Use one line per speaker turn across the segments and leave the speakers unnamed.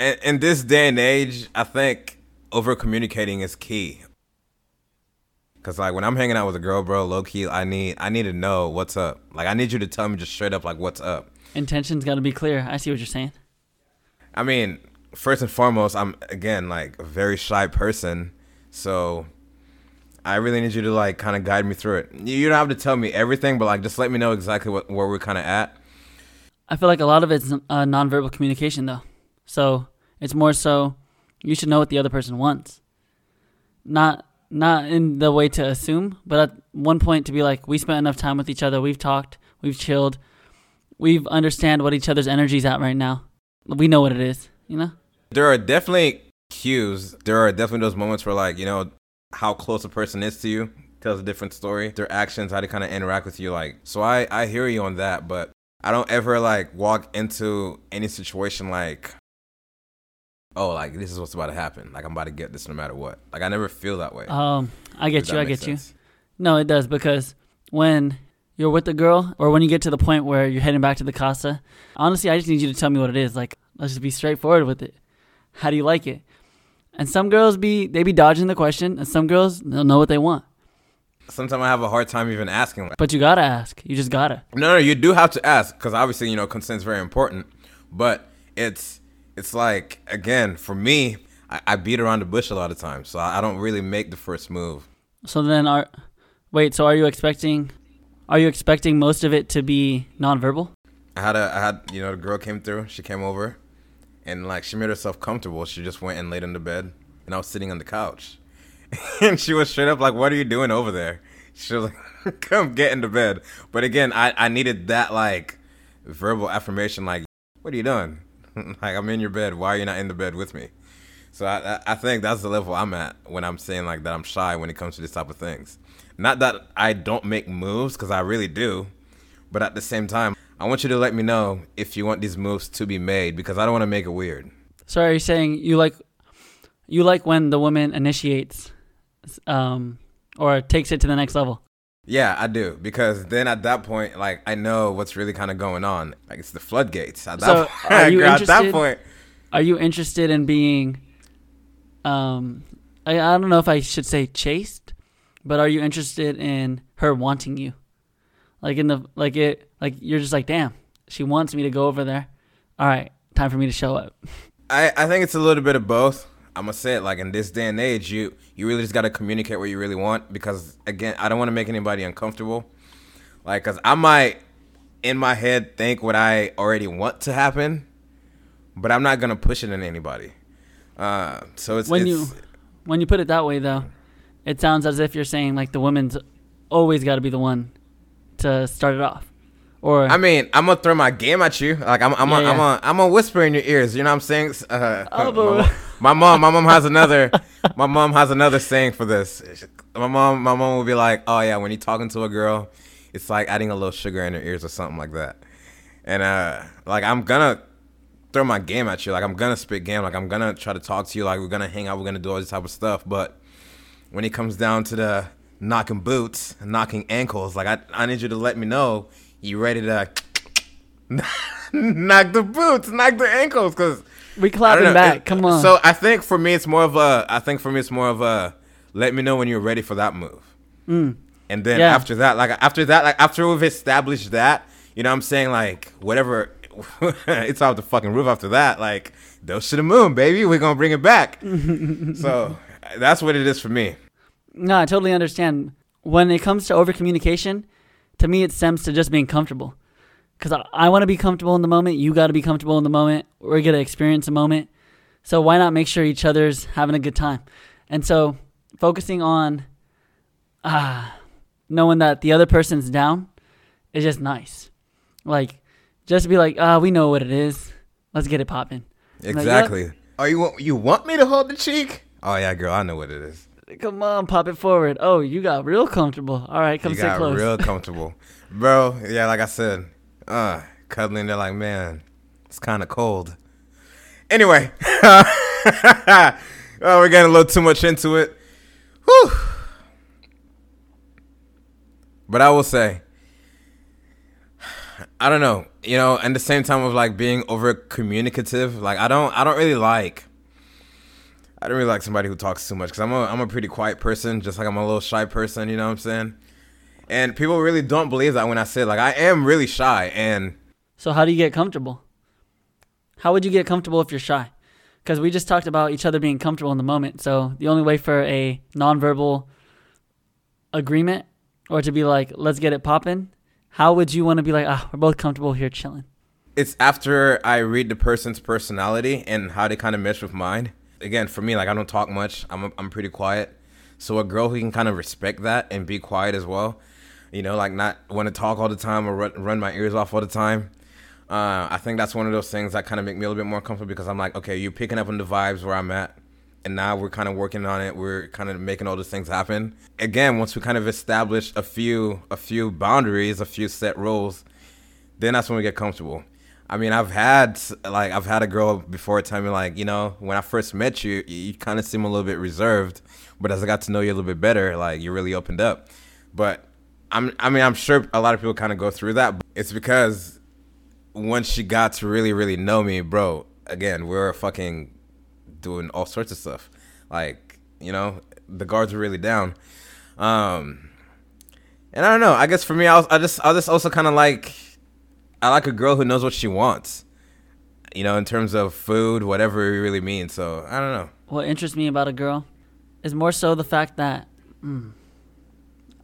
in, in this day and age, I think over communicating is key. Cause like when I'm hanging out with a girl, bro, low key, I need I need to know what's up. Like I need you to tell me just straight up like what's up.
Intentions got to be clear. I see what you're saying.
I mean, first and foremost, I'm again like a very shy person, so I really need you to like kind of guide me through it. You don't have to tell me everything, but like just let me know exactly what, where we're kind of at.
I feel like a lot of it's uh, nonverbal communication, though. So it's more so you should know what the other person wants, not not in the way to assume, but at one point to be like, we spent enough time with each other, we've talked, we've chilled, we've understand what each other's energy's at right now. We know what it is, you know.
There are definitely cues. There are definitely those moments where like you know how close a person is to you tells a different story. Their actions, how they kind of interact with you, like so. I I hear you on that, but I don't ever like walk into any situation like, oh, like this is what's about to happen. Like I'm about to get this no matter what. Like I never feel that way.
Um, I get
Does
you. I get you. No, it does because when you're with the girl or when you get to the point where you're heading back to the casa, honestly, I just need you to tell me what it is. Like, let's just be straightforward with it. How do you like it? And some girls be they be dodging the question, and some girls they'll know what they want.
Sometimes I have a hard time even asking.
But you gotta ask. You just gotta.
no, no, you do have to ask because obviously you know consent is very important. But it's it's like again for me, I, I beat around the bush a lot of times, so I, I don't really make the first move.
So then, are wait. So are you expecting? Are you expecting most of it to be nonverbal?
I had a I had you know the girl came through. She came over, and like she made herself comfortable. She just went and laid in the bed, and I was sitting on the couch, and she was straight up like, "What are you doing over there?" She was like, "Come get into bed." But again, I I needed that like verbal affirmation, like, "What are you doing?" like I'm in your bed. Why are you not in the bed with me? So I I- think that's the level I'm at when I'm saying like that I'm shy when it comes to this type of things. Not that I don't make moves because I really do, but at the same time, I want you to let me know if you want these moves to be made because I don't want to make it weird.
So are you saying you like you like when the woman initiates um or takes it to the next level?
Yeah, I do because then at that point, like I know what's really kind of going on. Like it's the floodgates. At that,
So,
point,
are you
at that
interested-
point,
Are you interested in being um I, I don't know if I should say chased, but are you interested in her wanting you? Like in the like it like you're just like, "Damn, she wants me to go over there." All right, time for me to show up.
I I think it's a little bit of both. I'm gonna say it like in this day and age, you you really just gotta communicate what you really want because again, I don't want to make anybody uncomfortable. Like, cause I might in my head think what I already want to happen, but I'm not gonna push it on anybody. Uh, so it's
When
it's,
you when you put it that way though, it sounds as if you're saying like the woman's always got to be the one to start it off. Or
I mean, I'm gonna throw my game at you. Like I'm, I'm,
Yeah,
I'm,
yeah.
gonna, I'm gonna whisper in your ears. You know what I'm saying? Uh,
Oh, but-
my mom, my mom has another, my mom has another saying for this. My mom, my mom will be like, "Oh yeah, when you're talking to a girl, it's like adding a little sugar in her ears or something like that." And uh, like I'm gonna throw my game at you. Like I'm gonna spit game. Like I'm gonna try to talk to you. Like we're gonna hang out. We're gonna do all this type of stuff. But when it comes down to the knocking boots, knocking ankles, like I, I need you to let me know you ready to knock the boots, knock the ankles, because
we clapping back. Come on.
So I think for me, it's more of a. I think for me, it's more of a. Let me know when you're ready for that move. And then
Mm. Yeah.
after that, like after that, like after we've established that, you know, what I'm saying like whatever, it's off the fucking roof. After that, like those to the moon, baby. We're gonna bring it back. so that's what it is for me.
No, I totally understand. When it comes to over communication, to me it stems to just being comfortable. Because I, I want to be comfortable in the moment. You got to be comfortable in the moment. We're going to experience a moment. So why not make sure each other's having a good time? And so focusing on ah, knowing that the other person's down is just nice. Like, just be like, ah, we know what it is. Let's get it popping. Like,
Exactly. Oh, you want you want me to hold the cheek? Oh yeah, girl, I know what it is.
Come on, pop it forward. Oh, you got real comfortable. All right, come
you
sit
got
close.
real comfortable, bro. Yeah, like I said, uh, cuddling. They're like, man, it's kind of cold. Anyway, oh, we're getting a little too much into it. Whew. But I will say, I don't know, you know, and the same time of like being over communicative. Like I don't, I don't really like. I don't really like somebody who talks too much because I'm a, I'm a pretty quiet person, just like I'm a little shy person. You know what I'm saying? And people really don't believe that when I say like I am really shy, and
So how do you get comfortable? How would you get comfortable if you're shy? Because we just talked about each other being comfortable in the moment. So the only way for a nonverbal agreement or to be like, let's get it popping, how would you want to be like, ah, we're both comfortable here chilling?
it's after I read the person's personality and how they kind of mesh with mine. Again, for me, like I don't talk much. I'm I'm pretty quiet. So a girl who can kind of respect that and be quiet as well, you know, like not want to talk all the time or run, run my ears off all the time. Uh, I think that's one of those things that kind of make me a little bit more comfortable because I'm like, okay, you're picking up on the vibes where I'm at, and now we're kind of working on it. We're kind of making all those things happen. Again, once we kind of establish a few a few boundaries, a few set rules, then that's when we get comfortable. I mean, I've had like I've had a girl before tell me like, you know, when I first met you, you, you kind of seem a little bit reserved, but as I got to know you a little bit better, like you really opened up. But I'm I mean, I'm sure a lot of people kind of go through that. But it's because once she got to really really know me, bro, again, we were fucking doing all sorts of stuff. Like, you know, the guards were really down. Um and I don't know. I guess for me, I, was, I just, I just also kind of like, I like a girl who knows what she wants. You know, in terms of food, whatever it really means. So I don't know.
What interests me about a girl is more so the fact that, mm,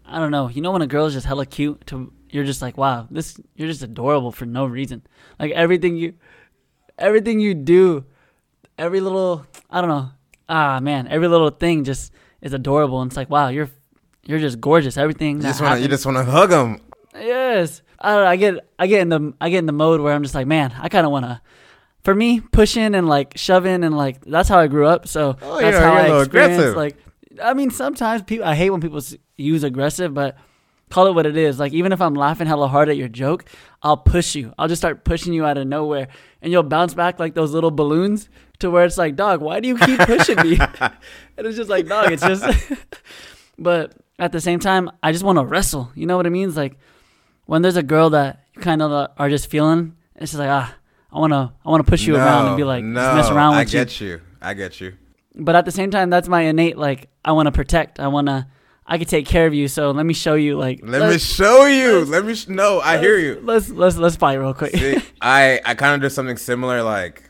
I don't know, you know, when a girl is just hella cute, to you're just like, wow, this, you're just adorable for no reason. Like everything you, everything you do, every little, I don't know, ah man, every little thing just is adorable. And it's like, wow, you're, you're just gorgeous. Everything
You just want, to you just want to hug them.
Yes. I don't know, I get I get in the I get in the mode where I'm just like, man, I kind of want to for me pushing and like shoving and like that's how I grew up. So
Oh,
that's how I experience
aggressive.
like I mean, sometimes people I hate when people use aggressive, but call it what it is. Like even if I'm laughing hella hard at your joke, I'll push you. I'll just start pushing you out of nowhere and you'll bounce back like those little balloons to where it's like, "Dog, why do you keep pushing me?" and it's just like, "Dog, it's just But at the same time, I just want to wrestle. You know what it means? Like when there's a girl that you kind of are just feeling, it's just like ah, I wanna I wanna push you around and be like
no,
mess around
I
with you.
I get you. I get you.
But at the same time, that's my innate like I want to protect. I wanna I could take care of you. So let me show you like
Let me show you. Let me. Sh- no, I hear you.
Let's let's let's fight real quick.
See, I I kind of do something similar. Like,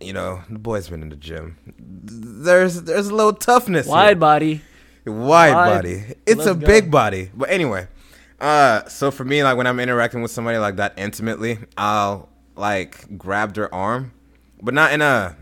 you know, the boy's been in the gym. There's there's a little toughness. here.
Wide body.
wide,
Wide.
body. It's
Let's
a
go.
big body. But anyway, uh, so for me, like when I'm interacting with somebody like that intimately, I'll like grab their arm, but not in a,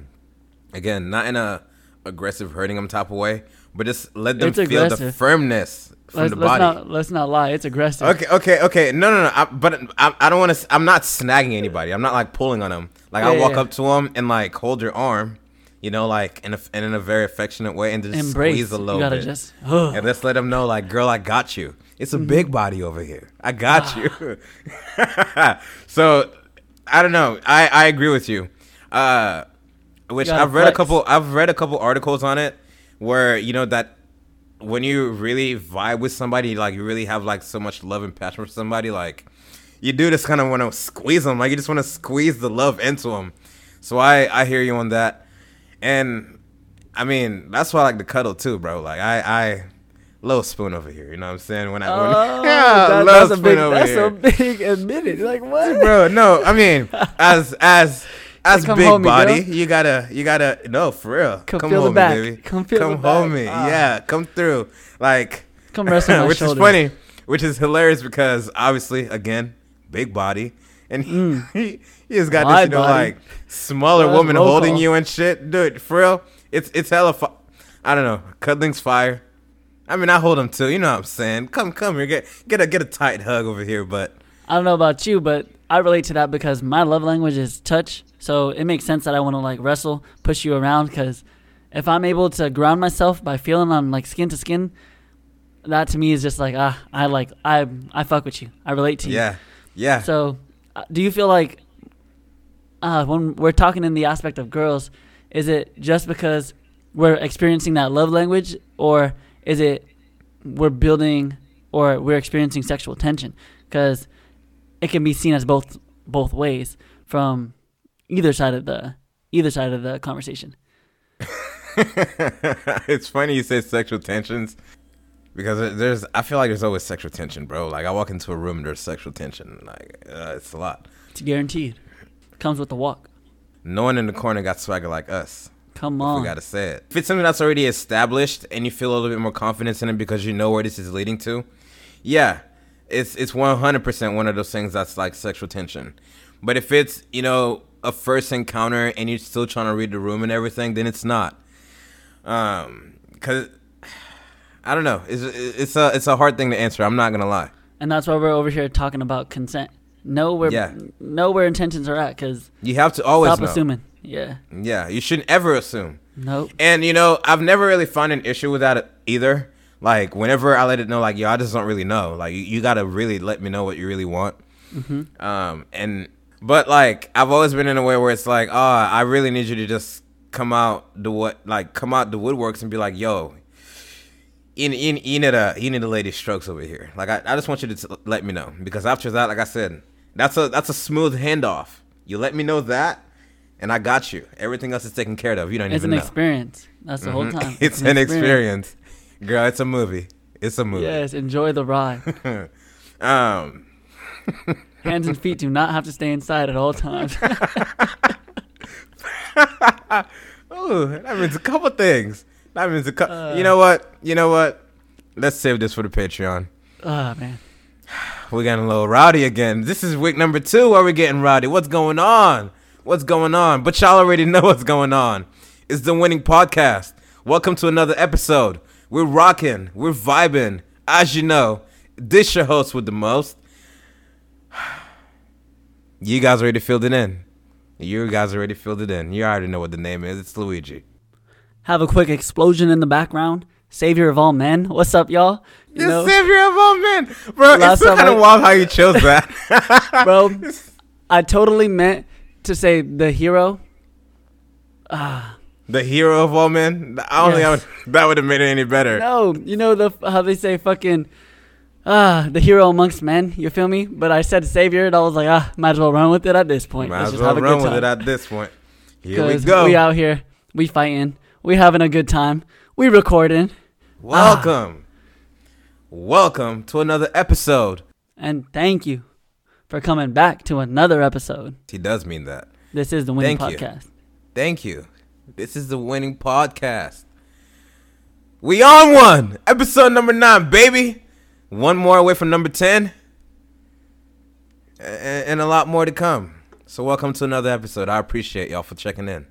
again, not in a aggressive hurting them type of way, but just let them
It's
feel the firmness from
Let's,
the
let's
body.
not let's not lie. It's aggressive.
Okay, okay, okay. No, no, no. I, but I, I don't want to. I'm not snagging anybody. I'm not like pulling on them. Like I'll walk
yeah.
up to them and like hold your arm, you know, like in a and in a very affectionate way, and just
Embrace.
squeeze a little bit.
just.
And let's let them know, like, girl, I got you. It's
Mm-hmm.
a big body over here. I got
Ah.
you. so, I don't know. I, I agree with you. Uh, which I've read a couple. I've read a couple articles on it where you know that when you really vibe with somebody, like you really have like so much love and passion for somebody, like you do just kind of want to squeeze them. Like you just want to squeeze the love into them. So I I hear you on that, and I mean that's why I like to cuddle too, bro. Like I I little spoon over here. You know what I'm saying? When I when,
Oh,
yeah,
that-
little
that's a
spoon
big that's
here.
a big admitted. Like what?
bro. No, I mean as as. As
Come
big
hold me,
body,
girl.
you gotta, you gotta, no, for real.
Come
come
feel the back.
baby.
Come feel
come
the
hold
back.
me.
Ah.
Yeah, come through. Like,
Come rest on my
which is funny, which is hilarious because obviously, again, big body, and he, he, just got this,
Mm.
You know,
body.
like smaller
That's
woman holding you and shit. Dude, for real, it's it's hella. Fu- I don't know, cuddling's fire. I mean, I hold him too. You know what I'm saying? Come, come here, get get a get a tight hug over here. But
I don't know about you, but I relate to that because my love language is touch. So it makes sense that I want to like wrestle, push you around. Because if I'm able to ground myself by feeling on like skin to skin, that to me is just like ah, I like I I fuck with you. I relate to you.
yeah, yeah.
So, uh, do you feel like uh, when we're talking in the aspect of girls, is it just because we're experiencing that love language, or is it we're building or we're experiencing sexual tension? Because it can be seen as both both ways from either side of the either side of the conversation.
it's funny you say sexual tensions because there's I feel like there's always sexual tension, bro. Like I walk into a room, and there's sexual tension. Like uh, it's a lot.
It's guaranteed. Comes with the walk.
No one in the corner got swagger like us.
Come on.
we gotta say it. If it's something that's already established and you feel a little bit more confidence in it because you know where this is leading to, yeah, it's it's one hundred percent one of those things that's like sexual tension. But if it's you know a first encounter and you're still trying to read the room and everything, then it's not. Um, cause I don't know. It's it's a it's a hard thing to answer. I'm not gonna lie.
and that's why we're over here talking about consent. Know where
Yeah.
know where intentions are at, because
You have to always
stop
know.
assuming. Yeah.
Yeah, you shouldn't ever assume.
Nope.
And you know, I've never really found an issue with that either. Like whenever I let it know, like yo, I just don't really know. Like you, you gotta really let me know what you really want. Um, and but like I've always been in a way where it's like, oh, I really need you to just come out the what, like come out the woodworks and be like, yo, you need a you need a lady strokes over here. Like I, I just want you to t- let me know because after that, like I said, that's a that's a smooth handoff. You let me know that, and I got you. Everything else is taken care of. You don't
It's
even know.
It's an experience. That's the whole
Mhm.
time.
it's an experience. Girl, it's a movie. It's a movie.
Yes, enjoy the ride.
Um
Hands and feet do not have to stay inside at all times.
ooh, that means a couple things. That means a couple
Uh.
You know what? You know what? Let's save this for the Patreon.
oh man.
We're getting a little rowdy again. This is week number two where we're getting rowdy. What's going on? What's going on? But y'all already know what's going on. It's the winning podcast. Welcome to another episode. We're rocking. We're vibing. As you know, this your host with the most. You guys already filled it in. You guys already filled it in. You already know what the name is. It's Luijy.
Have a quick explosion in the background. Savior of all men. What's up, y'all? You
The
know,
savior of all men, bro.
Last
it's still kind of wild how you chose that,
bro. I totally meant to say the hero. Ah,
The hero of all men. I don't think I would, that would have made it any better.
no, you know the how they say fucking ah the hero amongst men. You feel me? But I said savior, and I was like ah, might as well run with it at this point.
Might
Let's
as
just
well
have a
run
good
with it at this point. Here we go.
We out here, we fighting, we having a good time, we recording,
Welcome. Welcome to another episode.
and thank you for coming back to another episode.
He does mean that.
This is the Winning
Thank you.
Podcast.
Thank you. This is the winning podcast. We on one. Episode number nine, baby. One more away from number 10. And a lot more to come. So, welcome to another episode. I appreciate y'all for checking in.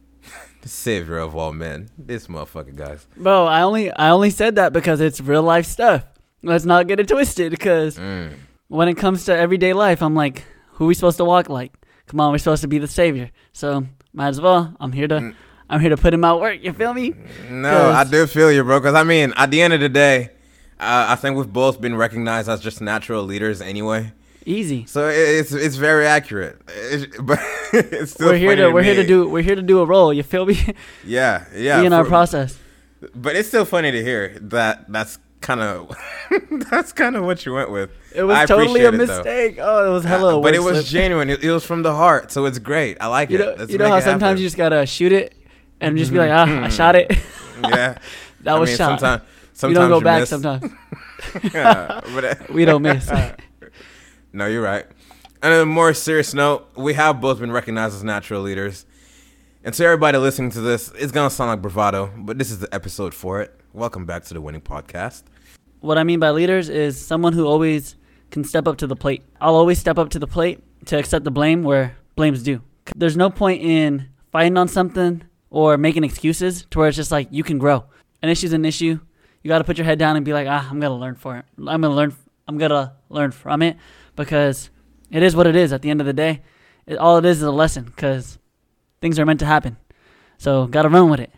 the savior of all men. This motherfucker, guys.
Bro, I only I only said that because it's real life stuff. Let's not get it twisted because
Mm.
when it comes to everyday life, I'm like, who we supposed to walk like? Come on, we're supposed to be the savior. So might as well. I'm here to
Mm.
I'm here to put in my work. You feel me?
No, I do feel you, bro. Because I mean, at the end of the day, uh, I think we've both been recognized as just natural leaders anyway.
Easy.
So it's it's very accurate. It's, but it's still
we're here
funny
to we're here to do we're here to do a role. You feel me?
yeah yeah.
be in our process.
But it's still funny to hear that that's kind of that's kind of what you went with.
It was
I
totally a
it, though.
mistake. Oh, it was hello,
Uh, but it was
slip.
genuine. It, it was from the heart, so it's great. I like
You
it.
know,
Let's
you know how sometimes
happen.
you just gotta shoot it and just be like, ah, I shot it.
yeah.
that
I
was
mean,
shot.
Sometimes, sometimes
you don't go back
miss.
sometimes.
Yeah, but, uh,
We don't miss.
No, you're right. And on a more serious note, we have both been recognized as natural leaders. And to everybody listening to this, it's gonna sound like bravado, but this is the episode for it. Welcome back to the Winning Podcast.
What I mean by leaders is someone who always can step up to the plate. I'll always step up to the plate to accept the blame where blame's due. There's no point in fighting on something or making excuses to where it's just like you can grow. An issue's an issue. You got to put your head down and be like, ah, I'm gonna learn for it. I'm gonna learn. I'm gonna learn from it because it is what it is. At the end of the day, it, all it is is a lesson because things are meant to happen. So got to run with it.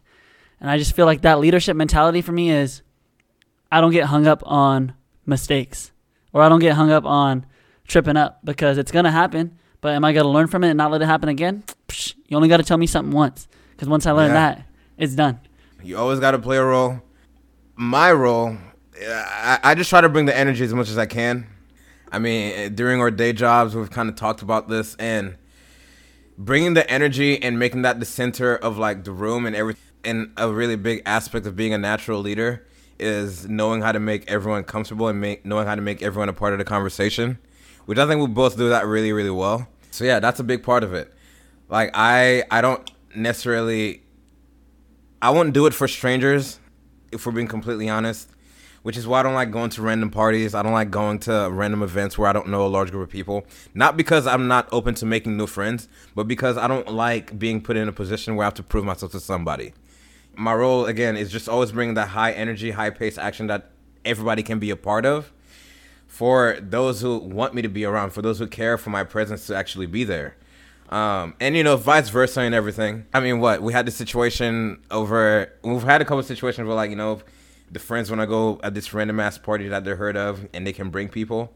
And I just feel like that leadership mentality for me is I don't get hung up on mistakes or I don't get hung up on tripping up because it's going to happen. But am I going to learn from it and not let it happen again? Psh, you only got to tell me something once because once I learn
Yeah.
that, it's done.
You always got to play a role. My role, I, I just try to bring the energy as much as I can. I mean, during our day jobs, we've kind of talked about this and bringing the energy and making that the center of like the room and everything. And a really big aspect of being a natural leader is knowing how to make everyone comfortable and make knowing how to make everyone a part of the conversation, which I think we both do that really, really well. So yeah, that's a big part of it. Like I, I don't necessarily, I wouldn't do it for strangers, if we're being completely honest which is why I don't like going to random parties. I don't like going to random events where I don't know a large group of people. Not because I'm not open to making new friends, but because I don't like being put in a position where I have to prove myself to somebody. My role, again, is just always bringing that high energy, high pace action that everybody can be a part of for those who want me to be around, for those who care for my presence to actually be there. Um, and you know, vice versa and everything. I mean, what we had the situation over. We've had a couple situations where, like, you know, the friends want to go at this random ass party that they're heard of and they can bring people.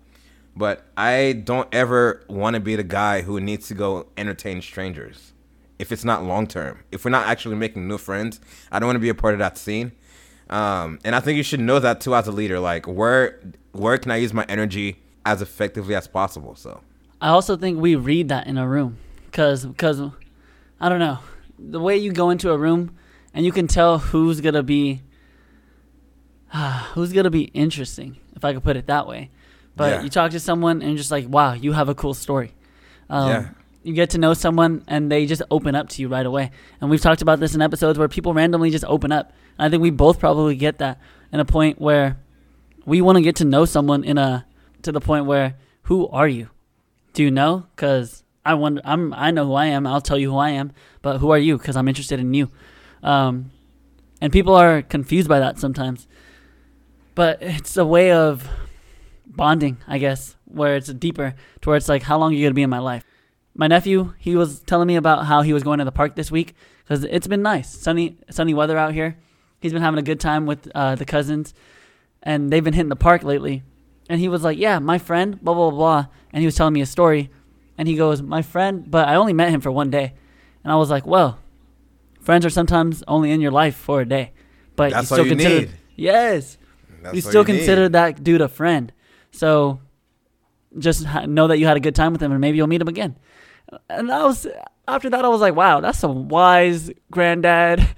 But I don't ever want to be the guy who needs to go entertain strangers. If it's not long term, if we're not actually making new friends, I don't want to be a part of that scene. Um, and I think you should know that too as a leader. Like where where can I use my energy as effectively as possible? So
I also think we read that in a room because because I don't know the way you go into a room and you can tell who's gonna be who's gonna be interesting if I could put it that way. But
Yeah.
you talk to someone and you're just like, wow, you have a cool story. Um,
Yeah.
You get to know someone and they just open up to you right away. And we've talked about this in episodes where people randomly just open up. And I think we both probably get that in a point where we want to get to know someone in a to the point where who are you? Do you know? Because I wonder. I'm. I know who I am. I'll tell you who I am. But who are you? Because I'm interested in you. Um, and people are confused by that sometimes. But it's a way of bonding, I guess, where it's deeper, to where it's like, how long are you gonna be in my life? My nephew, he was telling me about how he was going to the park this week because it's been nice, sunny, sunny weather out here. He's been having a good time with uh, the cousins, and they've been hitting the park lately. And he was like, "Yeah, my friend, blah blah blah,", and he was telling me a story. And he goes, "My friend, but I only met him for one day." And I was like, "Well, friends are sometimes only in your life for a day, but
That's
you still
you
consider
need.
yes,
that's
you still
need.
consider that dude a friend. So just know that you had a good time with him, and maybe you'll meet him again." And that was after that, I was like, "Wow, that's some wise granddad."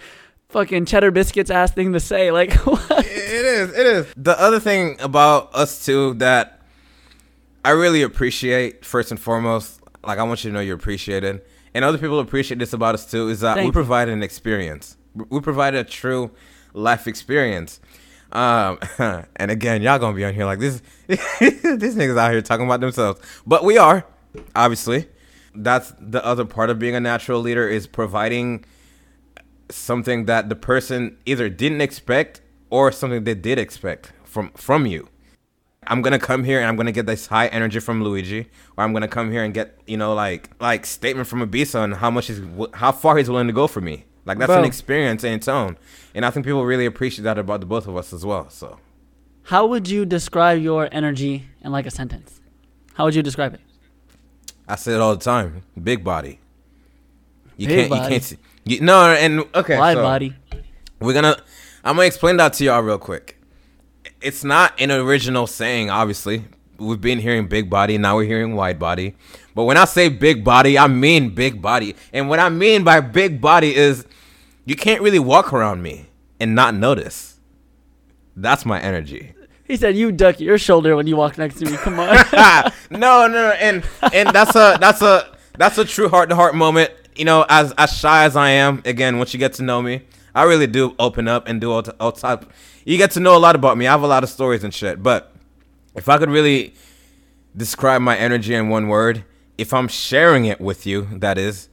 Fucking cheddar biscuits ass thing to say. Like, what?
It is. It is. The other thing about us too that I really appreciate first and foremost, like I want you to know you're appreciated, and other people appreciate this about us too, is that
Thank
we provide an experience. We provide a true life experience. Um, and again, y'all gonna be on here like this. these niggas out here talking about themselves, but we are obviously. That's the other part of being a natural leader is providing something that the person either didn't expect or something they did expect from from you. I'm gonna come here and I'm gonna get this high energy from Luijy, or I'm gonna come here and get you know like like statement from Ebbisa on how much he's how far he's willing to go for me. Like that's an experience in its own, and I think people really appreciate that about the both of us as well. So
How would you describe your energy in like a sentence? How would you describe it?
I say it all the time. Big body. You
Big
can't
body.
you can't see. You, no, and okay.
Wide
so-
body.
We're gonna. I'm gonna explain that to y'all real quick. It's not an original saying, obviously. We've been hearing big body, now we're hearing wide body. But when I say big body, I mean big body. And what I mean by big body is you can't really walk around me and not notice. That's my energy.
He said you duck your shoulder when you walk next to me. Come on.
no, no, no, and and that's a that's a that's a true heart to heart moment. You know, as as shy as I am, again, once you get to know me, I really do open up and do all, t- all type. You get to know a lot about me. I have a lot of stories and shit. But if I could really describe my energy in one word, if I'm sharing it with you, that is,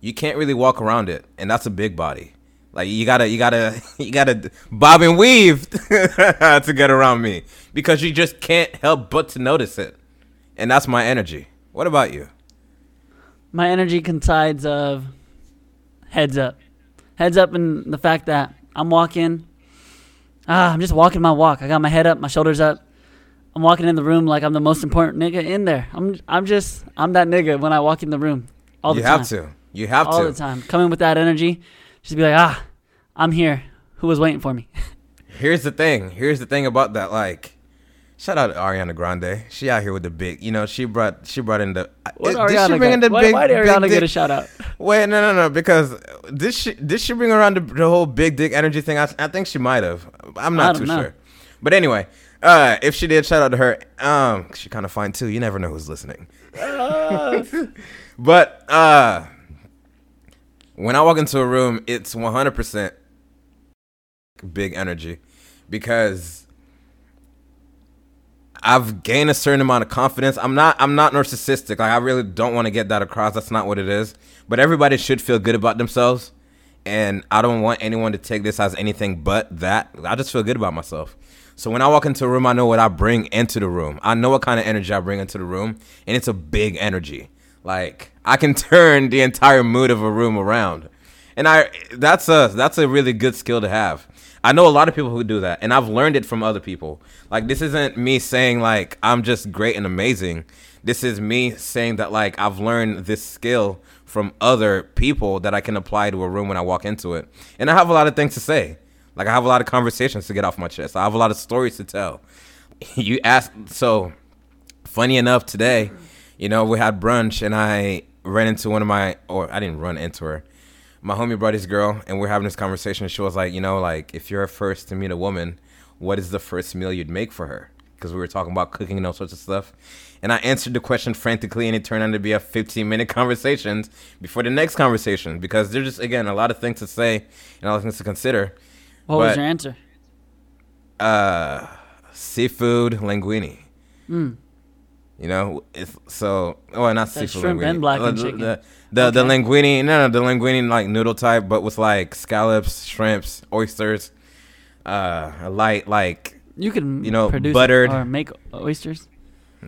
you can't really walk around it, and that's a big body. Like you gotta, you gotta, you gotta bob and weave to get around me because you just can't help but to notice it, and that's my energy. What about you?
My energy consides of heads up. Heads up and the fact that I'm walking. Ah, I'm just walking my walk. I got my head up, my shoulders up. I'm walking in the room like I'm the most important nigga in there. I'm I'm just I'm that nigga when I walk in the room all the time.
you
time.
have to. You have
all
to.
All the time. Coming with that energy, just be like, ah, I'm here. Who was waiting for me?
Here's the thing. Here's the thing about that. Like, Shout out to Ariana Grande. She out here with the big, you know, she brought she brought in the.
What
did
Ariana
she bring in the
why,
big?
why did Ariana
dick-
get a shout out?
Wait, no, no, no. Because did she did she bring around the, the whole big dick energy thing? I, I think she might have. I'm not too
know.
sure. But anyway, uh, if she did, shout out to her. Um, she kind of fine too. You never know who's listening. but uh, when I walk into a room, it's 100 percent big energy because I've gained a certain amount of confidence. I'm not I'm not narcissistic. Like I really don't want to get that across. That's not what it is. But everybody should feel good about themselves. And I don't want anyone to take this as anything but that. I just feel good about myself. So when I walk into a room, I know what I bring into the room. I know what kind of energy I bring into the room, and it's a big energy. Like I can turn the entire mood of a room around. And I that's a that's a really good skill to have. I know a lot of people who do that, and I've learned it from other people. Like this isn't me saying like I'm just great and amazing. This is me saying that like I've learned this skill from other people that I can apply to a room when I walk into it. And I have a lot of things to say. Like I have a lot of conversations to get off my chest. I have a lot of stories to tell. You ask so funny enough today, you know, we had brunch and I ran into one of my or I didn't run into her. My homie brought his girl and we're having this conversation. She was like, you know, like if you're first to meet a woman, what is the first meal you'd make for her? Because we were talking about cooking and all sorts of stuff. And I answered the question frantically, and it turned out to be a 15 minute conversation before the next conversation because there's just, again, a lot of things to say and a lot of things to consider.
What was your answer?
Uh, seafood linguine.
Mm.
You know, it's so oh, not
That's
seafood
shrimp
linguine.
and black
Uh,
chicken.
The the, the
Okay.
linguine, no, no, the linguine like noodle type, but with like scallops, shrimps, oysters, uh, a light like
You can
You know,
produce
buttered-
or make oysters.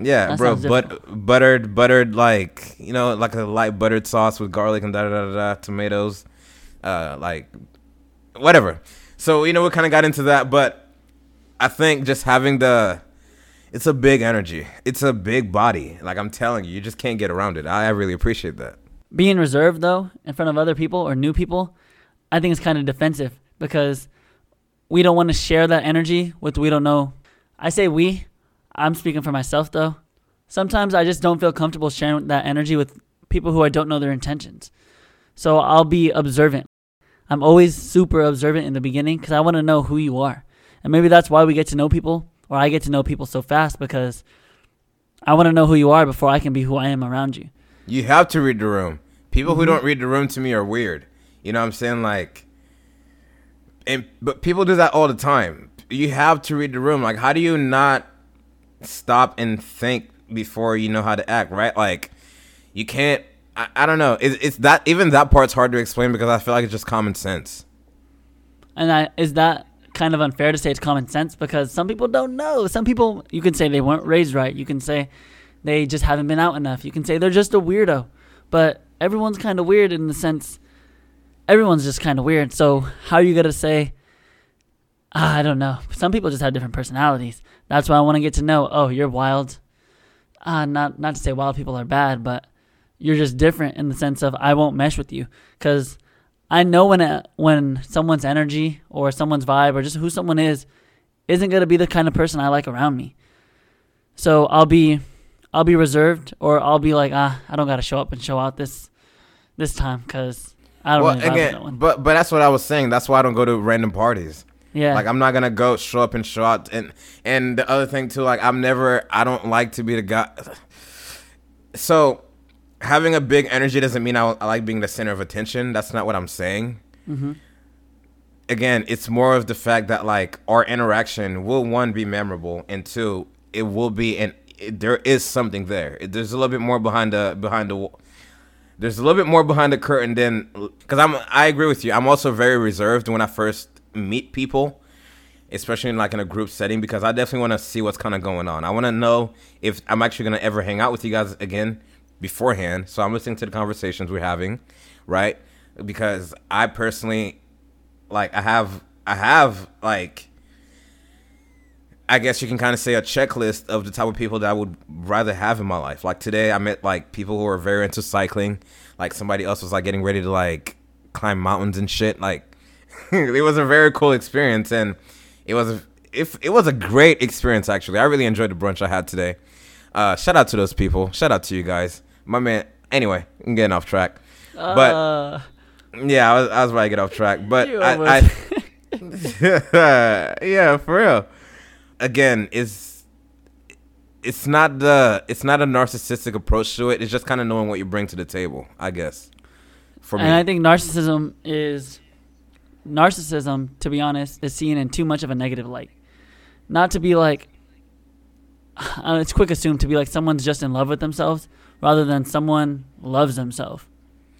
yeah,
That
bro, but buttered, buttered like you know, like a light buttered sauce with garlic and da da da da, da tomatoes, uh, like whatever. So you know, we kind of got into that, but I think just having the it's a big energy. It's a big body. Like I'm telling you, you just can't get around it. I, I really appreciate that.
Being reserved though in front of other people or new people, I think it's kind of defensive because we don't want to share that energy with we don't know. I say we. I'm speaking for myself though. Sometimes I just don't feel comfortable sharing that energy with people who I don't know their intentions. So I'll be observant. I'm always super observant in the beginning because I want to know who you are. And maybe that's why we get to know people, or I get to know people so fast because I want to know who you are before I can be who I am around you.
You have to read the room. People who
Mhm.
don't read the room to me are weird. You know what I'm saying? Like, and but people do that all the time. You have to read the room. Like, how do you not stop and think before you know how to act? Right? Like, you can't. I, I don't know. It's, it's that even that part's hard to explain because I feel like it's just common sense.
And I, is that kind of unfair to say it's common sense because some people don't know. Some people you can say they weren't raised right. You can say they just haven't been out enough. You can say they're just a weirdo. But everyone's kind of weird in the sense everyone's just kind of weird. So how are you gonna say? Ah, I don't know. Some people just have different personalities. That's why I want to get to know. Oh, you're wild. Ah, not not to say wild people are bad, but you're just different in the sense of I won't mesh with you because I know when a, when someone's energy or someone's vibe or just who someone is isn't gonna be the kind of person I like around me. So I'll be I'll be reserved or I'll be like ah I don't gotta show up and show out this this time because I don't
Well,
really with that one.
but but that's what I was saying. That's why I don't go to random parties.
Yeah,
Like I'm not gonna go show up and show out. And and the other thing too, like I'm never. I don't like to be the guy. So having a big energy doesn't mean I, I like being the center of attention. That's not what I'm saying.
hmm
Again, it's more of the fact that like our interaction will one be memorable, and two, it will be and there is something there. It- there's a little bit more behind the behind the. There's a little bit more behind the curtain than because I'm. I agree with you. I'm also very reserved when I first meet people especially in like in a group setting because I definitely want to see what's kind of going on. I want to know if I'm actually going to ever hang out with you guys again beforehand. So I'm listening to the conversations we're having, right? Because I personally like I have I have like I guess you can kind of say a checklist of the type of people that I would rather have in my life. Like today I met like people who are very into cycling. Like somebody else was like getting ready to like climb mountains and shit. Like it was a very cool experience and it was if it was a great experience actually. I really enjoyed the brunch I had today. Uh, shout out to those people. Shout out to you guys. My man. Anyway, I'm getting off track. But
Uh,
yeah, I was, I was about to get off track. But I, I yeah, for real. Again, it's it's not the it's not a narcissistic approach to it. It's just kind of knowing what you bring to the table, I guess. For me,
and I think narcissism is narcissism. To be honest, is seen in too much of a negative light. Not to be like uh, it's quick assumed to be like someone's just in love with themselves rather than someone loves themselves.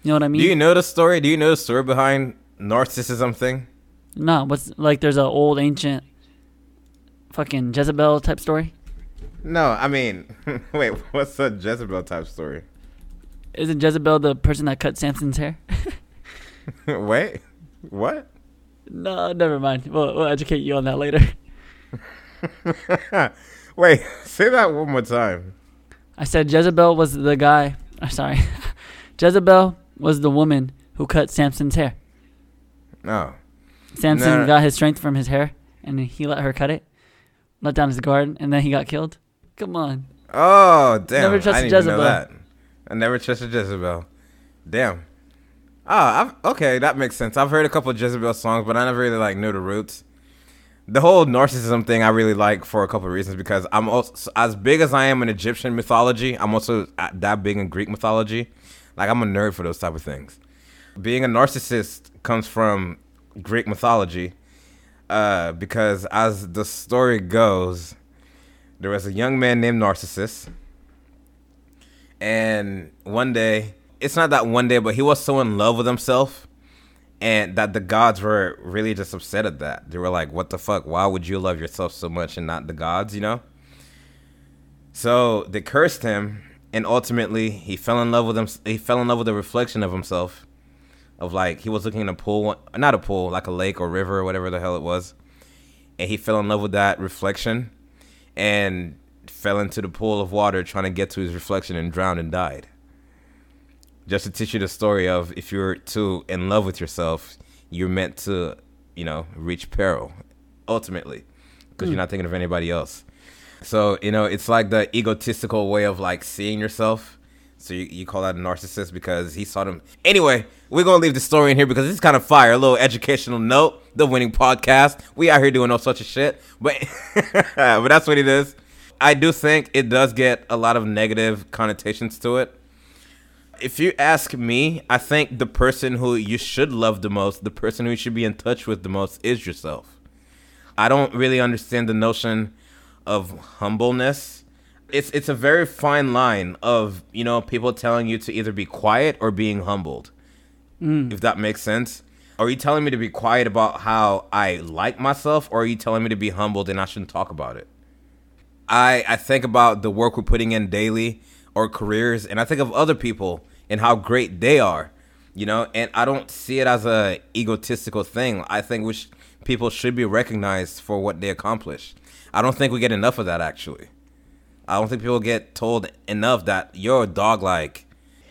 You know what I mean?
do you know the story? Do you know the story behind narcissism thing?
no, what's like there's a old ancient fucking Jezebel type story.
No, I mean, wait, what's a Jezebel type story?
Isn't Jezebel the person that cut Samson's hair?
wait, what?
no, never mind. We'll, we'll educate you on that later.
wait, say that one more time.
I said Jezebel was the guy. uh, Sorry, Jezebel was the woman who cut Samson's hair.
No.
Samson
No, no.
got his strength from his hair, and he let her cut it, let down his guard, and then he got killed. Come on,
Oh, damn.
I never
I
trusted
didn't even know
Jezebel.
that. I never trusted Jezebel. Damn. Ah, I've, okay, that makes sense. I've heard a couple of Jezebel songs, but I never really like knew the roots. The whole narcissism thing I really like for a couple of reasons because I'm also as big as I am in Egyptian mythology. I'm also uh, that big in Greek mythology. Like I'm a nerd for those type of things. Being a narcissist comes from Greek mythology uh, because as the story goes, there was a young man named Narcissus. And one day, it's not that one day, but he was so in love with himself and that the gods were really just upset at that. They were like, what the fuck? Why would you love yourself so much and not the gods, you know? So they cursed him and ultimately he fell in love with him he fell in love with the reflection of himself of like he was looking in a pool not a pool like a lake or river or whatever the hell it was and he fell in love with that reflection and fell into the pool of water trying to get to his reflection and drowned and died. Just to teach you the story of if you're too in love with yourself, you're meant to, you know, reach peril ultimately because you're hmm. not thinking of anybody else. So, you know, it's like the egotistical way of like seeing yourself. So you, you call that a narcissist because he saw them. Anyway, we're gonna leave the story in here because it's kind of fire. A little educational note. The winning podcast. We out here doing all sorts of shit, but but that's what it is. I do think it does get a lot of negative connotations to it. If you ask me, I think the person who you should love the most, the person who you should be in touch with the most, is yourself. I don't really understand the notion of humbleness. It's it's a very fine line of you know people telling you to either be quiet or being humbled. Mm. If that makes sense. Are you telling me to be quiet about how I like myself, or are you telling me to be humbled and I shouldn't talk about it? I I think about the work we're putting in daily or careers, and I think of other people and how great they are, you know. And I don't see it as a egotistical thing. I think which people should be recognized for what they accomplish. I don't think we get enough of that actually. I don't think people get told enough that you're a dog like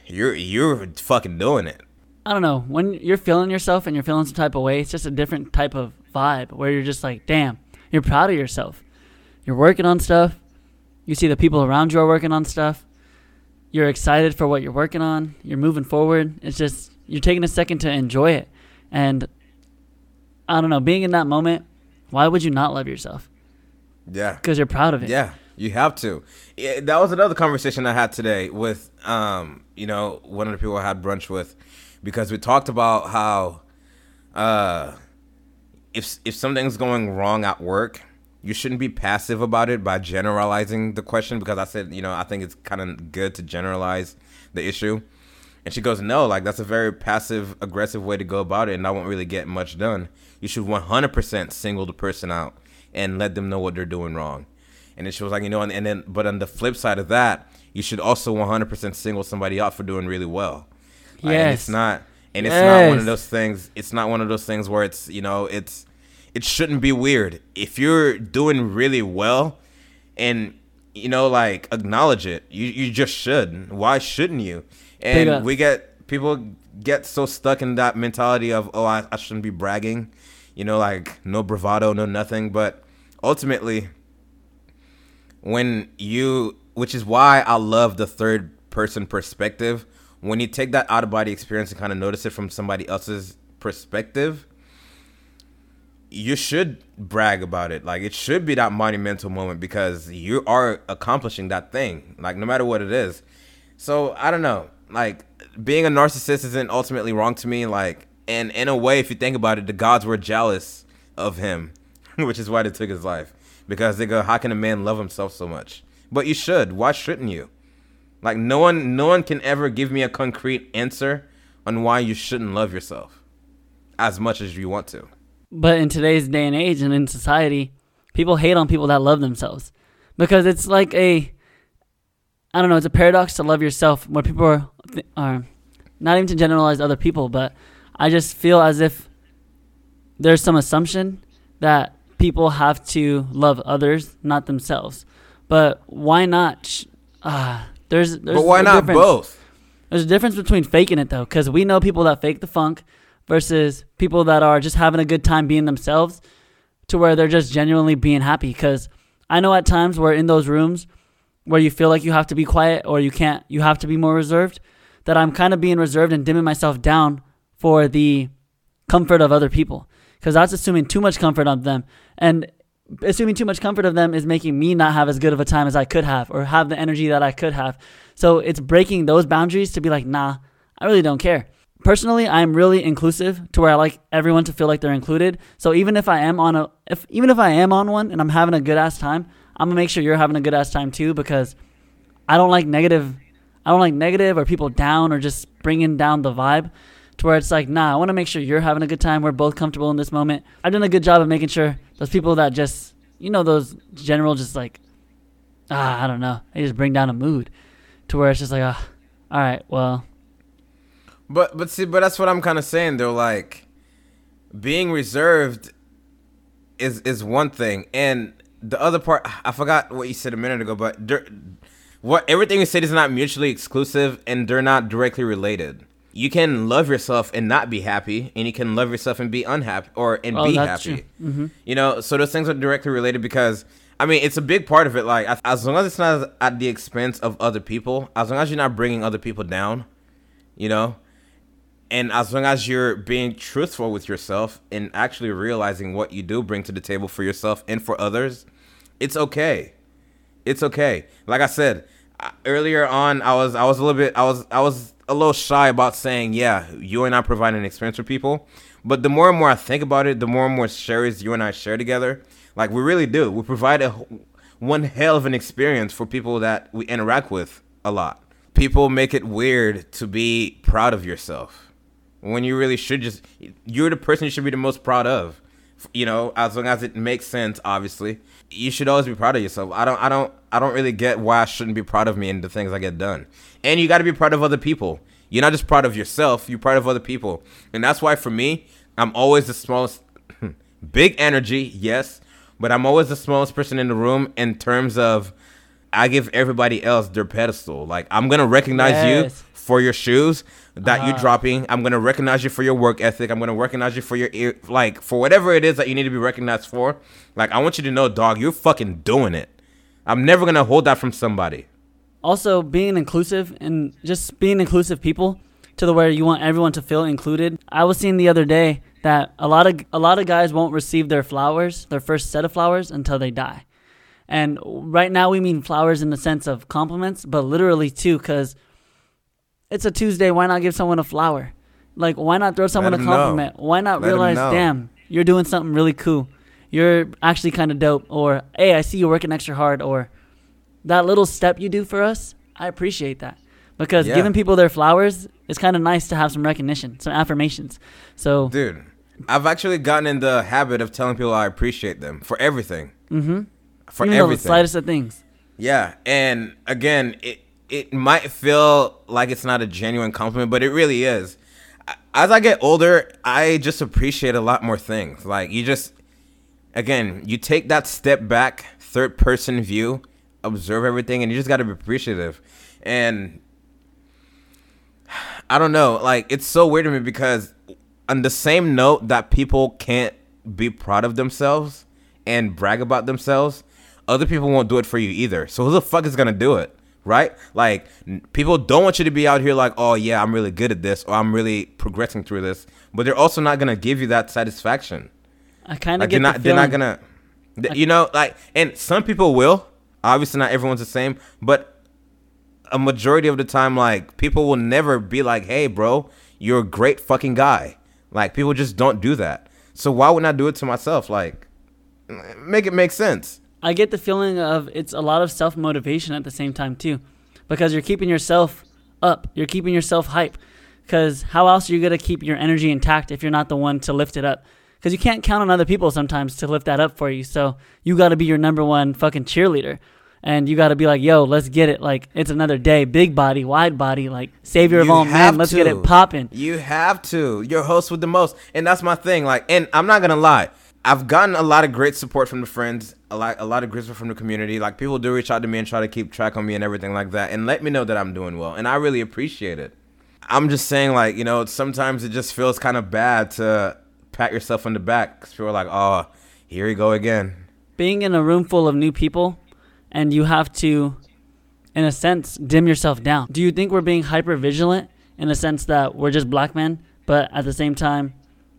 you're you're fucking doing it.
I don't know. When you're feeling yourself and you're feeling some type of way, it's just a different type of vibe where you're just like, damn, you're proud of yourself. You're working on stuff. You see the people around you are working on stuff. You're excited for what you're working on. You're moving forward. It's just, you're taking a second to enjoy it. And I don't know, being in that moment, why would you not love yourself?
Yeah.
Because you're proud of it.
Yeah, you have to. Yeah, that was another conversation I had today with, um, you know, one of the people I had brunch with, because we talked about how, uh, if if something's going wrong at work, you shouldn't be passive about it by generalizing the question. Because I said, you know, I think it's kind of good to generalize the issue. And she goes, no, like that's a very passive aggressive way to go about it, and I won't really get much done. You should 100% single the person out and let them know what they're doing wrong. And then she was like, you know, and, and then, but on the flip side of that, you should also 100% single somebody out for doing really well. Like, and it's not, and it's not one of those things. It's not one of those things where it's, you know, it's, it shouldn't be weird. If you're doing really well, and you know, like acknowledge it, you you just should. Why shouldn't you? And we get people get so stuck in that mentality of, oh, I, I shouldn't be bragging, you know, like no bravado, no nothing. But ultimately, when you, which is why I love the third person perspective. When you take that out of body experience and kind of notice it from somebody else's perspective, you should brag about it. Like it should be that monumental moment because you are accomplishing that thing. Like no matter what it is. So I don't know. Like being a narcissist isn't ultimately wrong to me. Like and in a way, if you think about it, the gods were jealous of him, which is why they took his life. Because they go, how can a man love himself so much? But you should. Why shouldn't you? Like no one, no one can ever give me a concrete answer on why you shouldn't love yourself as much as you want to.
But in today's day and age and in society, people hate on people that love themselves because it's like a I don't know, it's a paradox to love yourself where people are, are not even to generalize other people, but I just feel as if there's some assumption that people have to love others, not themselves. But why not? Sh- Uh, there's, there's
but why not
difference.
both?
There's a difference between faking it though, because we know people that fake the funk versus people that are just having a good time being themselves to where they're just genuinely being happy. Because I know at times where in those rooms where you feel like you have to be quiet or you can't, you have to be more reserved, that I'm kind of being reserved and dimming myself down for the comfort of other people. Because that's assuming too much comfort on them. And assuming too much comfort of them is making me not have as good of a time as I could have or have the energy that I could have. So it's breaking those boundaries to be like, nah, I really don't care personally i'm really inclusive to where i like everyone to feel like they're included. So even if i am on a if even if i am on one and i'm having a good ass time i'm gonna make sure you're having a good ass time too because i don't like negative i don't like negative or people down or just bringing down the vibe to where it's like nah i want to make sure you're having a good time. We're both comfortable in this moment. I've done a good job of making sure those people that just you know those general just like ah i don't know. They just bring down a mood to where it's just like ah all right well
but but see, but that's what I'm kind of saying. They're like being reserved is is one thing, and the other part I forgot what you said a minute ago. But what everything you said is not mutually exclusive, and they're not directly related. You can love yourself and not be happy, and you can love yourself and be unhappy or and
Oh,
be happy.
Mhm.
You know, so those things are directly related because. I mean, it's a big part of it. Like, as long as it's not at the expense of other people, as long as you're not bringing other people down, you know, and as long as you're being truthful with yourself and actually realizing what you do bring to the table for yourself and for others, it's okay. It's okay. Like I said earlier on, I was I was a little bit I was I was a little shy about saying, yeah, you and I provide an experience for people. But the more and more I think about it, the more and more shares you and I share together. Like we really do. We provide a one hell of an experience for people that we interact with a lot. People make it weird to be proud of yourself when you really should just you're the person you should be the most proud of you know as long as it makes sense obviously. You should always be proud of yourself. I don't i don't i don't really get why i shouldn't be proud of me and the things i get done. And you got to be proud of other people. You're not just proud of yourself you're proud of other people. And that's why for me i'm always the smallest hmm, big energy yes but i'm always the smallest person in the room in terms of i give everybody else their pedestal. Like i'm gonna recognize you
Yes.
For your shoes that you're
Ah.
dropping. I'm gonna recognize you for your work ethic. I'm gonna recognize you for your ear, like for whatever it is that you need to be recognized for. Like I want you to know, dog, you're fucking doing it. I'm never gonna hold that from somebody.
also being inclusive and just being inclusive people to the where you want everyone to feel included. I was seeing the other day that a lot of a lot of guys won't receive their flowers, their first set of flowers until they die. And right now we mean flowers in the sense of compliments, but literally too cuz it's a Tuesday, why not give someone a flower? Like why not throw someone a
'em know.
compliment? Why not
Let
realize, damn, you're doing something really cool. You're actually kind of dope or hey, I see you working extra hard or that little step you do for us, I appreciate that. Because
Yeah.
giving people their flowers is kind of nice to have some recognition, some affirmations. So,
Dude, I've actually gotten in the habit of telling people I appreciate them for everything.
mm-hmm.
For
even though the slightest of things.
Yeah, and again, it it might feel like it's not a genuine compliment, but it really is. As I get older, I just appreciate a lot more things. Like you just again, you take that step back, third person view, observe everything and you just got to be appreciative. And I don't know, like it's so weird to me because on the same note that people can't be proud of themselves and brag about themselves, other people won't do it for you either. So who the fuck is gonna do it? Right? Like people don't want you to be out here like, oh yeah, I'm really good at this, or I'm really progressing through this, but they're also not gonna give you that satisfaction.
I kind of
Like
get
they're not,
the
they're not gonna, you know, like, and some people will. Obviously, not everyone's the same, but a majority of the time, like people will never be like, "Hey, bro, you're a great fucking guy." Like people just don't do that. So why wouldn't I do it to myself? Like, make it make sense.
I get the feeling of it's a lot of self motivation at the same time too, because you're keeping yourself up, you're keeping yourself hype. Because how else are you gonna keep your energy intact if you're not the one to lift it up? Because you can't count on other people sometimes to lift that up for you. So you got to be your number one fucking cheerleader, and you got to be like, "Yo, let's get it! Like it's another day, big body, wide body, like savior of
You
all men. Let's get it popping."
You have to. You're host with the most, and that's my thing. Like, and I'm not gonna lie. I've gotten a lot of great support from the friends, a lot, a lot of great from the community. Like people do reach out to me and try to keep track on me and everything like that, and let me know that I'm doing well, and I really appreciate it. I'm just saying, like you know, sometimes it just feels kind of bad to pat yourself on the back because people are like, "Oh, here you go again."
being in a room full of new people and you have to in a sense dim yourself down do you think we're being hyper vigilant in a sense that we're just black men but at the same time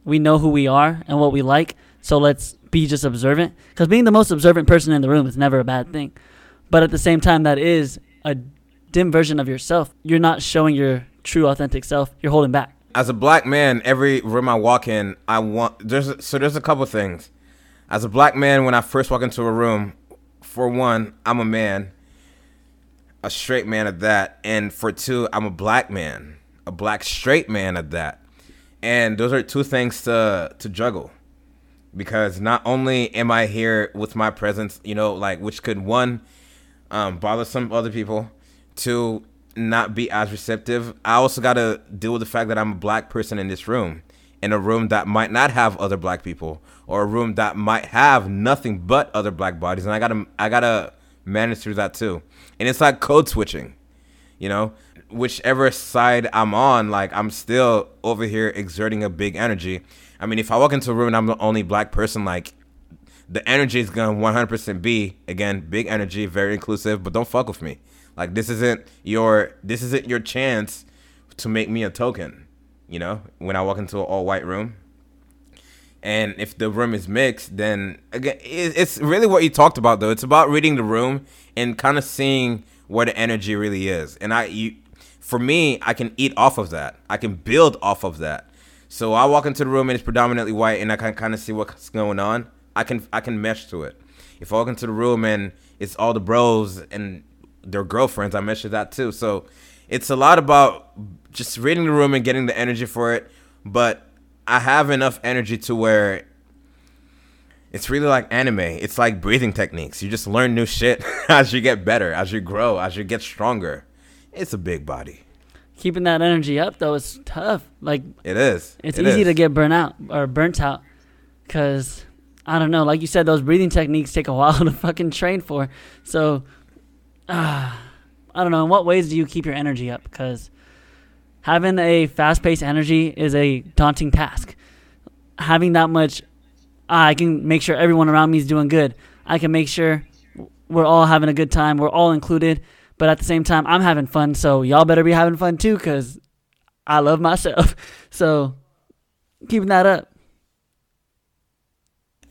we know who we are and what we like so let's be just observant. Because being the most observant person in the room is never a bad thing. But at the same time that is a dim version of yourself. You're not showing your true authentic self. You're holding back.
As a black man, every room I walk in, I want there's so there's a couple things. As a black man, when I first walk into a room, for one, I'm a man, a straight man at that, and for two, I'm a black man, a black straight man at that, and those are two things to to juggle, because not only am I here with my presence, you know, like which could one um, bother some other people, two not be as receptive. I also got to deal with the fact that I'm a black person in this room, in a room that might not have other black people, or a room that might have nothing but other black bodies, and I gotta I gotta manage through that too. And it's like code switching, you know, whichever side I'm on, like I'm still over here exerting a big energy. I mean, if I walk into a room and I'm the only black person, like the energy is gonna 100% be again big energy, very inclusive, but don't fuck with me. Like this isn't your this isn't your chance to make me a token. You know, when I walk into an all white room, and if the room is mixed, then again, it's really what you talked about though. It's about reading the room and kind of seeing where the energy really is. And I, you, for me, I can eat off of that. I can build off of that. So I walk into the room and it's predominantly white, and I can kind of see what's going on. I can I can mesh to it. If I walk into the room and it's all the bros and their girlfriends, I mesh to that too. So it's a lot about just reading the room and getting the energy for it. But I have enough energy to where it's really like anime. It's like breathing techniques. You just learn new shit as you get better, as you grow, as you get stronger. It's a big body.
Keeping that energy up though is tough like
It is.
It's
It
easy
is.
to get burnt out or burnt out because I don't know. Like you said, those breathing techniques take a while to fucking train for. So, ah, I don't know. In what ways do you keep your energy up? Because having a fast paced energy is a daunting task. Having that much, ah, I can make sure everyone around me is doing good. I can make sure we're all having a good time. We're all included. But at the same time, I'm having fun. So y'all better be having fun too, because I love myself. So keeping that up.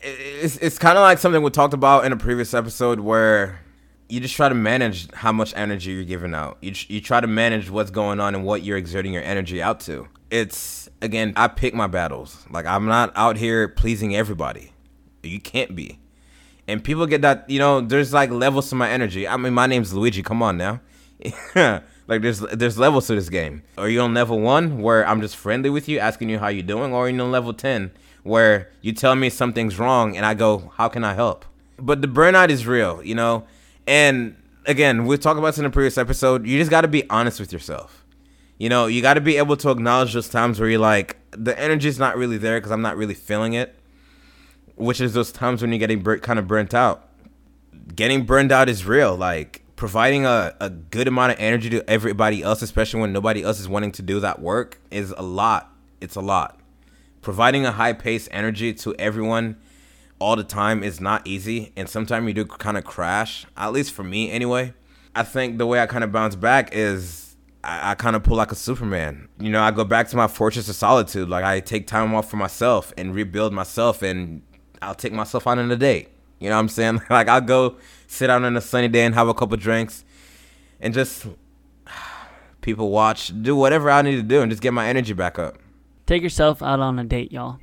it's it's kind of like something we talked about in a previous episode where you just try to manage how much energy you're giving out. You you try to manage what's going on and what you're exerting your energy out to. It's again, I pick my battles. Like I'm not out here pleasing everybody. You can't be. And people get that, you know, there's like levels to my energy. I mean, my name's Luijy. Come on now. like there's there's levels to this game. Are you on level 1 where I'm just friendly with you, asking you how you're doing, or are you on level 10 where you tell me something's wrong and I go, "How can I help?" But the burnout is real, you know? And again, we talked about this in a previous episode. You just got to be honest with yourself. You know, you got to be able to acknowledge those times where you're like, the energy's not really there because I'm not really feeling it. Which is those times when you're getting bur- kind of burnt out. Getting burned out is real. Like providing a, a good amount of energy to everybody else, especially when nobody else is wanting to do that work, is a lot. It's a lot. Providing a high paced energy to everyone all the time is not easy, and sometimes you do kind of crash. At least for me, anyway. I think the way I kind of bounce back is I, I kind of pull like a Superman. You know, I go back to my fortress of solitude. Like I take time off for myself and rebuild myself, and I'll take myself out on a date. You know what I'm saying? Like I'll go sit out on a sunny day and have a couple drinks, and just people watch, do whatever I need to do, and just get my energy back up.
Take yourself out on a date, y'all.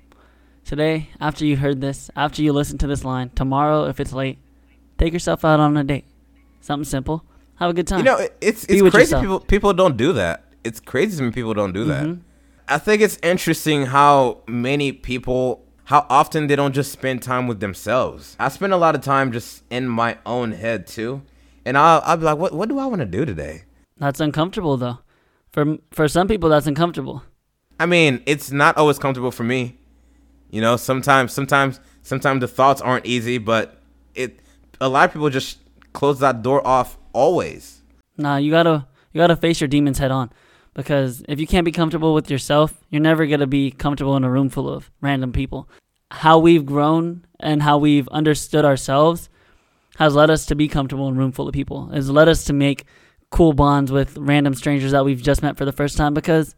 Today, after you heard this, after you listen to this line, tomorrow, if it's late, take yourself out on a date. Something simple. Have a good time.
You know, it- it's
Be
it's crazy. People people don't do that. It's crazy when people don't do that.
Mhm.
I think it's interesting how many people, how often they don't just spend time with themselves. I spend a lot of time just in my own head too, and I'll I'll be like, what what do I want to do today?
That's uncomfortable, though. For for some people, that's uncomfortable.
I mean, it's not always comfortable for me. You know, sometimes sometimes sometimes the thoughts aren't easy, but it a lot of people just close that door off always.
Nah, you gotta you gotta face your demons head on, because if you can't be comfortable with yourself, you're never gonna be comfortable in a room full of random people. How we've grown and how we've understood ourselves has led us to be comfortable in a room full of people. Has led us to make cool bonds with random strangers that we've just met for the first time because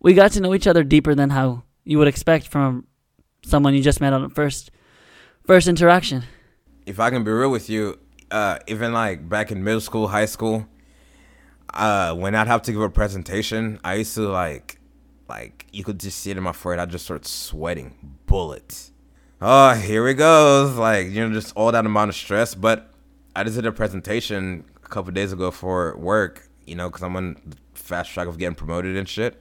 we got to know each other deeper than how you would expect from someone you just met on a first first interaction.
if I can be real with you, uh, even like back in middle school, high school, uh, when I'd have to give a presentation, I used to like, like you could just see it in my forehead. I just start sweating bullets. Oh, here it goes. Like you know, just all that amount of stress. But I just did a presentation a couple days ago for work. You know, because I'm on the fast track of getting promoted and shit.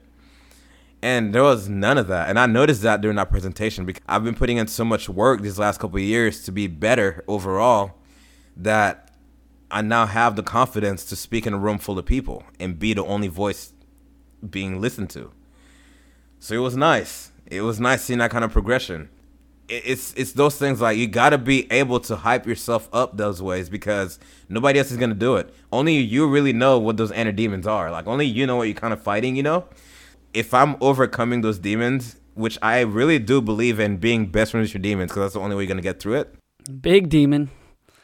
And there was none of that. And I noticed that during that presentation because I've been putting in so much work these last couple years to be better overall that I now have the confidence to speak in a room full of people and be the only voice being listened to. So it was nice. It was nice seeing that kind of progression. It's it's those things like you gotta be able to hype yourself up those ways because nobody else is gonna do it. Only you really know what those inner demons are. Like only you know what you're kind of fighting. You know, if I'm overcoming those demons, which I really do believe in being best friends with your demons, because that's the only way you're gonna get through it.
Big demon.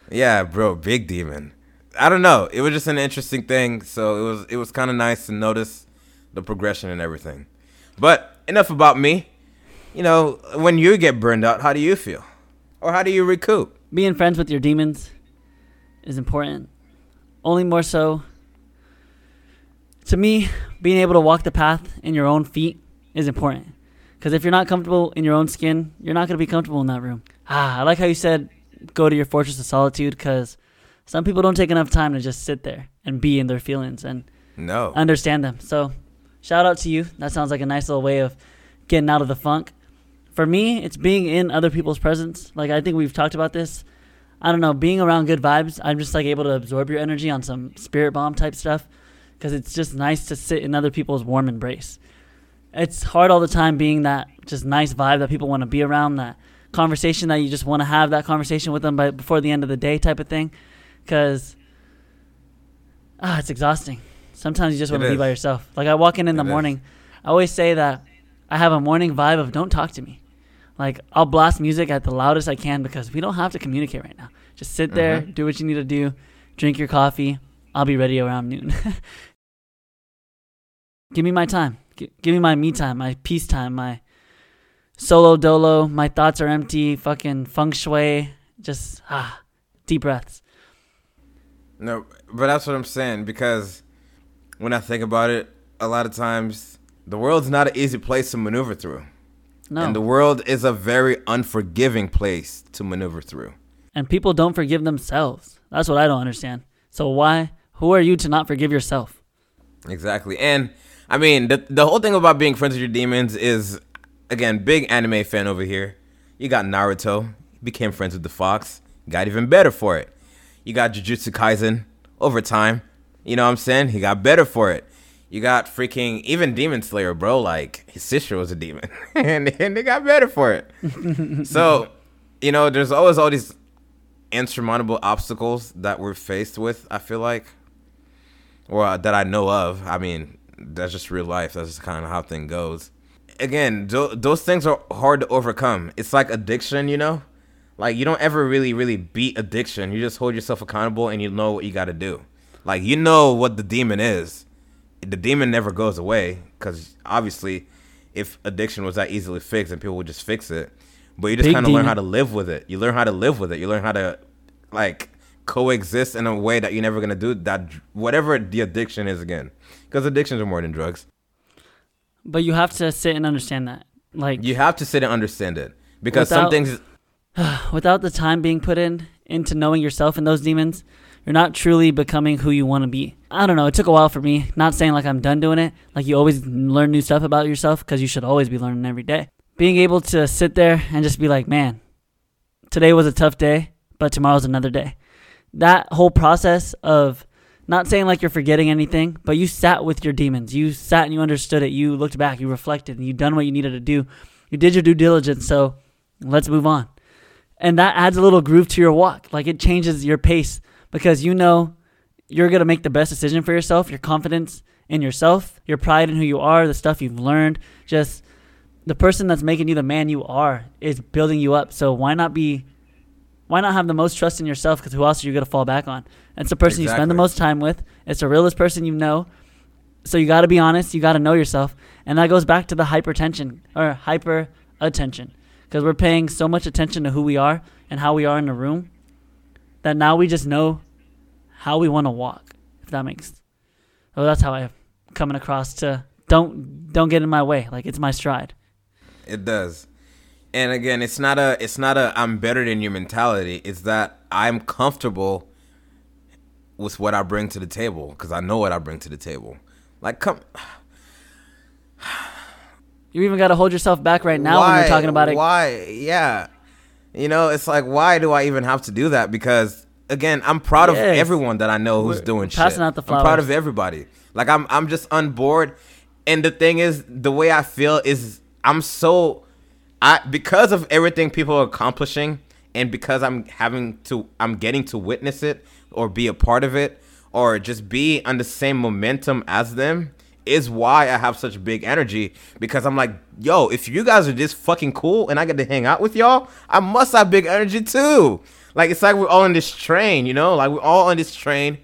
Yeah, bro, big demon. I don't know. It was just an interesting thing, so it was it was kind of nice to notice the progression and everything. But enough about me. You know, when you get burned out, how do you feel? Or how do you recoup?
being friends with your demons is important. Only more so to me, being able to walk the path in your own feet is important. Because if you're not comfortable in your own skin, you're not going to be comfortable in that room. Ah, I like how you said go to your fortress of solitude because some people don't take enough time to just sit there and be in their feelings and
No.
understand them. So, shout out to you. That sounds like a nice little way of getting out of the funk. For me, it's being in other people's presence. Like I think we've talked about this. I don't know, being around good vibes. I'm just like able to absorb your energy on some spirit bomb type stuff because it's just nice to sit in other people's warm embrace. It's hard all the time being that just nice vibe that people want to be around, that conversation that you just want to have that conversation with them by before the end of the day type of thing because ah, it's exhausting. Sometimes you just want to be by yourself. Like I walk in in the
It is.
morning, I always say that I have a morning vibe of don't talk to me. Like I'll blast music at the loudest I can because we don't have to communicate right now. Just sit there,
Mhm.
do what you need to do, drink your coffee. I'll be ready around noon. give me my time. G- give me my me time, my peace time, my solo dolo. My thoughts are empty. Fucking feng shui. Just ah, deep breaths.
No, but that's what I'm saying because when I think about it, a lot of times the world's not an easy place to maneuver through.
No.
And the world is a very unforgiving place to maneuver through.
and people don't forgive themselves. That's what I don't understand. So why? Who are you to not forgive yourself?
Exactly. And I mean, the the whole thing about being friends with your demons is again, big anime fan over here. You got Naruto, became friends with the fox, got even better for it. You got Jujutsu Kaisen over time. You know what I'm saying? He got better for it. You got freaking even Demon Slayer, bro. Like his sister was a demon, and and they got better for it. so, you know, there's always all these insurmountable obstacles that we're faced with. I feel like, or uh, that I know of. I mean, that's just real life. That's just kind of how thing goes. Again, th- those things are hard to overcome. It's like addiction, you know. Like you don't ever really really beat addiction. You just hold yourself accountable and you know what you got to do. Like you know what the demon is. The demon never goes away cuz obviously if addiction was that easily fixed and people would just fix it. But you just kind of learn how to live with it. You learn how to live with it. You learn how to like coexist in a way that you're never going to do that whatever the addiction is again. Cuz addictions are more than drugs.
But you have to sit and understand that. Like
You have to sit and understand it because some things
without the time being put in into knowing yourself and those demons, you're not truly becoming who you want to be. I don't know. It took a while for me. Not saying like I'm done doing it. Like you always learn new stuff about yourself because you should always be learning every day. Being able to sit there and just be like, man, today was a tough day, but tomorrow's another day. That whole process of not saying like you're forgetting anything, but you sat with your demons. You sat and you understood it. You looked back, you reflected, and you done what you needed to do. You did your due diligence. So let's move on and that adds a little groove to your walk. Like it changes your pace because you know you're gonna make the best decision for yourself. Your confidence in yourself, your pride in who you are, the stuff you've learned, just the person that's making you the man you are is building you up. So why not be? Why not have the most trust in yourself? Because who else are you gonna fall back on? It's the person you spend the most time with. It's the realest person you know. So you got to be honest. You got to know yourself, and that goes back to the hypertension or hyper attention because we're paying so much attention to who we are and how we are in the room that now we just know how we want to walk. If that makes, oh, that's how I'm coming across to don't don't get in my way. Like it's my stride.
It does. And again, it's not a it's not a I'm better than you mentality. It's that I'm comfortable with what I bring to the table cuz I know what I bring to the table. Like come
You even got to hold yourself back right now when you're talking about it.
Why? Yeah. You know, it's like why do I even have to do that? Because again, I'm proud of everyone that I know who's
We're-
doing
passing
shit.
out the
I'm proud of everybody. Like I'm I'm just on board. And the thing is, the way I feel is I'm so I because of everything people are accomplishing and because I'm having to I'm getting to witness it or be a part of it or just be on the same momentum as them is why I have such big energy because I'm like, yo, if you guys are this fucking cool and I get to hang out with y'all, I must have big energy too. Like it's like we're all on this train, you know? Like we're all on this train.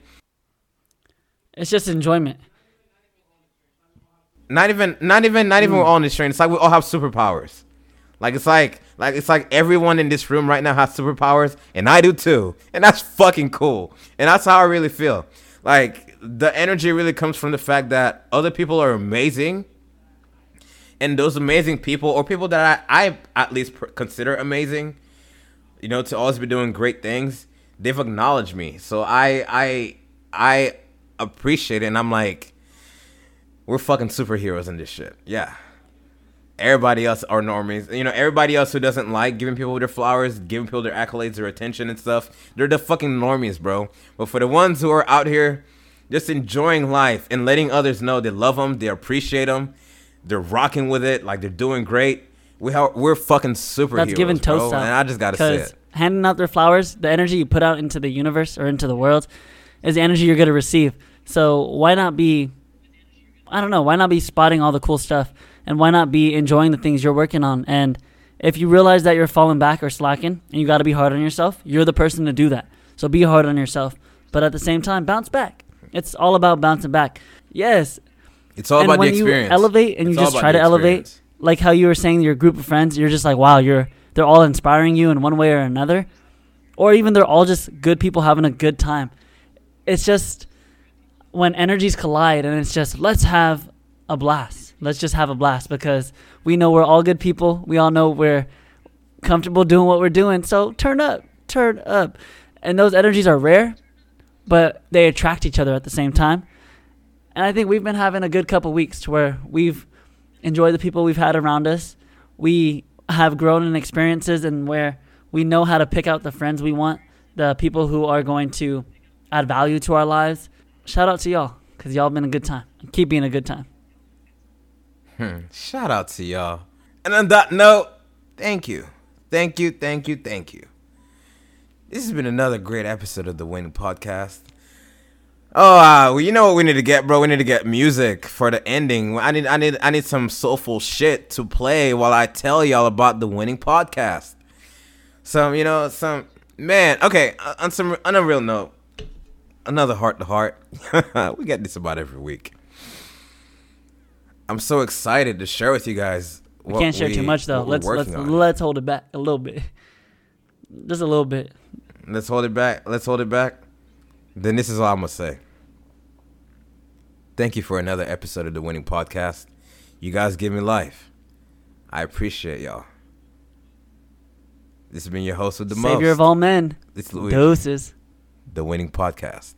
It's just enjoyment.
Not even not even not even mm. we're all on this train. It's like we all have superpowers. Like it's like like it's like everyone in this room right now has superpowers, and I do too. And that's fucking cool. And that's how I really feel. Like the energy really comes from the fact that other people are amazing. And those amazing people, or people that I, I at least consider amazing, you know, to always be doing great things, they've acknowledged me. So I I I appreciate it, and I'm like, we're fucking superheroes in this shit. Yeah. Everybody else are normies. You know, everybody else who doesn't like giving people their flowers, giving people their accolades, their attention and stuff, they're the fucking normies, bro. But for the ones who are out here just enjoying life and letting others know they love them, they appreciate them, they're rocking with it, like they're doing great, we ha- we're fucking superheroes,
That's giving
bro.
toast out.
And I just gotta say it.
handing out their flowers, the energy you put out into the universe or into the world, is the energy you're gonna receive. So why not be? I don't know. Why not be spotting all the cool stuff, and why not be enjoying the things you're working on? And if you realize that you're falling back or slacking, and you got to be hard on yourself, you're the person to do that. So be hard on yourself, but at the same time, bounce back. It's all about bouncing back. Yes,
It's all
and
about
when
the experience.
you elevate and
It's
you just try to elevate, like how you were saying your group of friends, you're just like, wow, you're they're all inspiring you in one way or another, or even they're all just good people having a good time. It's just when energies collide, and it's just let's have a blast. Let's just have a blast because we know we're all good people. We all know we're comfortable doing what we're doing. So turn up, turn up, and those energies are rare, but they attract each other at the same time. And I think we've been having a good couple weeks to where we've enjoyed the people we've had around us. We have grown in experiences and where we know how to pick out the friends we want, the people who are going to add value to our lives. Shout out to y'all because y'all been a good time. Keep being a good time.
Hmm. Shout out to y'all. And on that note, thank you. Thank you, thank you, thank you. This has been another great episode of the Winning Podcast. Oh, uh, well, you know what we need to get, bro? We need to get music for the ending. I need, I need, I need some soulful shit to play while I tell y'all about the Winning Podcast. some you know some man. Okay, uh, on some on a real note, another heart to heart. we get this about every week. I'm so excited to share with you guys.
We can't share too much though. Let's let's
on.
let's hold it back a little bit. Just a little bit.
Let's hold it back. Let's hold it back. Then this is all I'm gonna say. Thank you for another episode of the Winning Podcast. You guys give me life. I appreciate y'all. This has been your host with the
Savior
most.
of all men.
It's Louis,
Doses.
the Winning Podcast.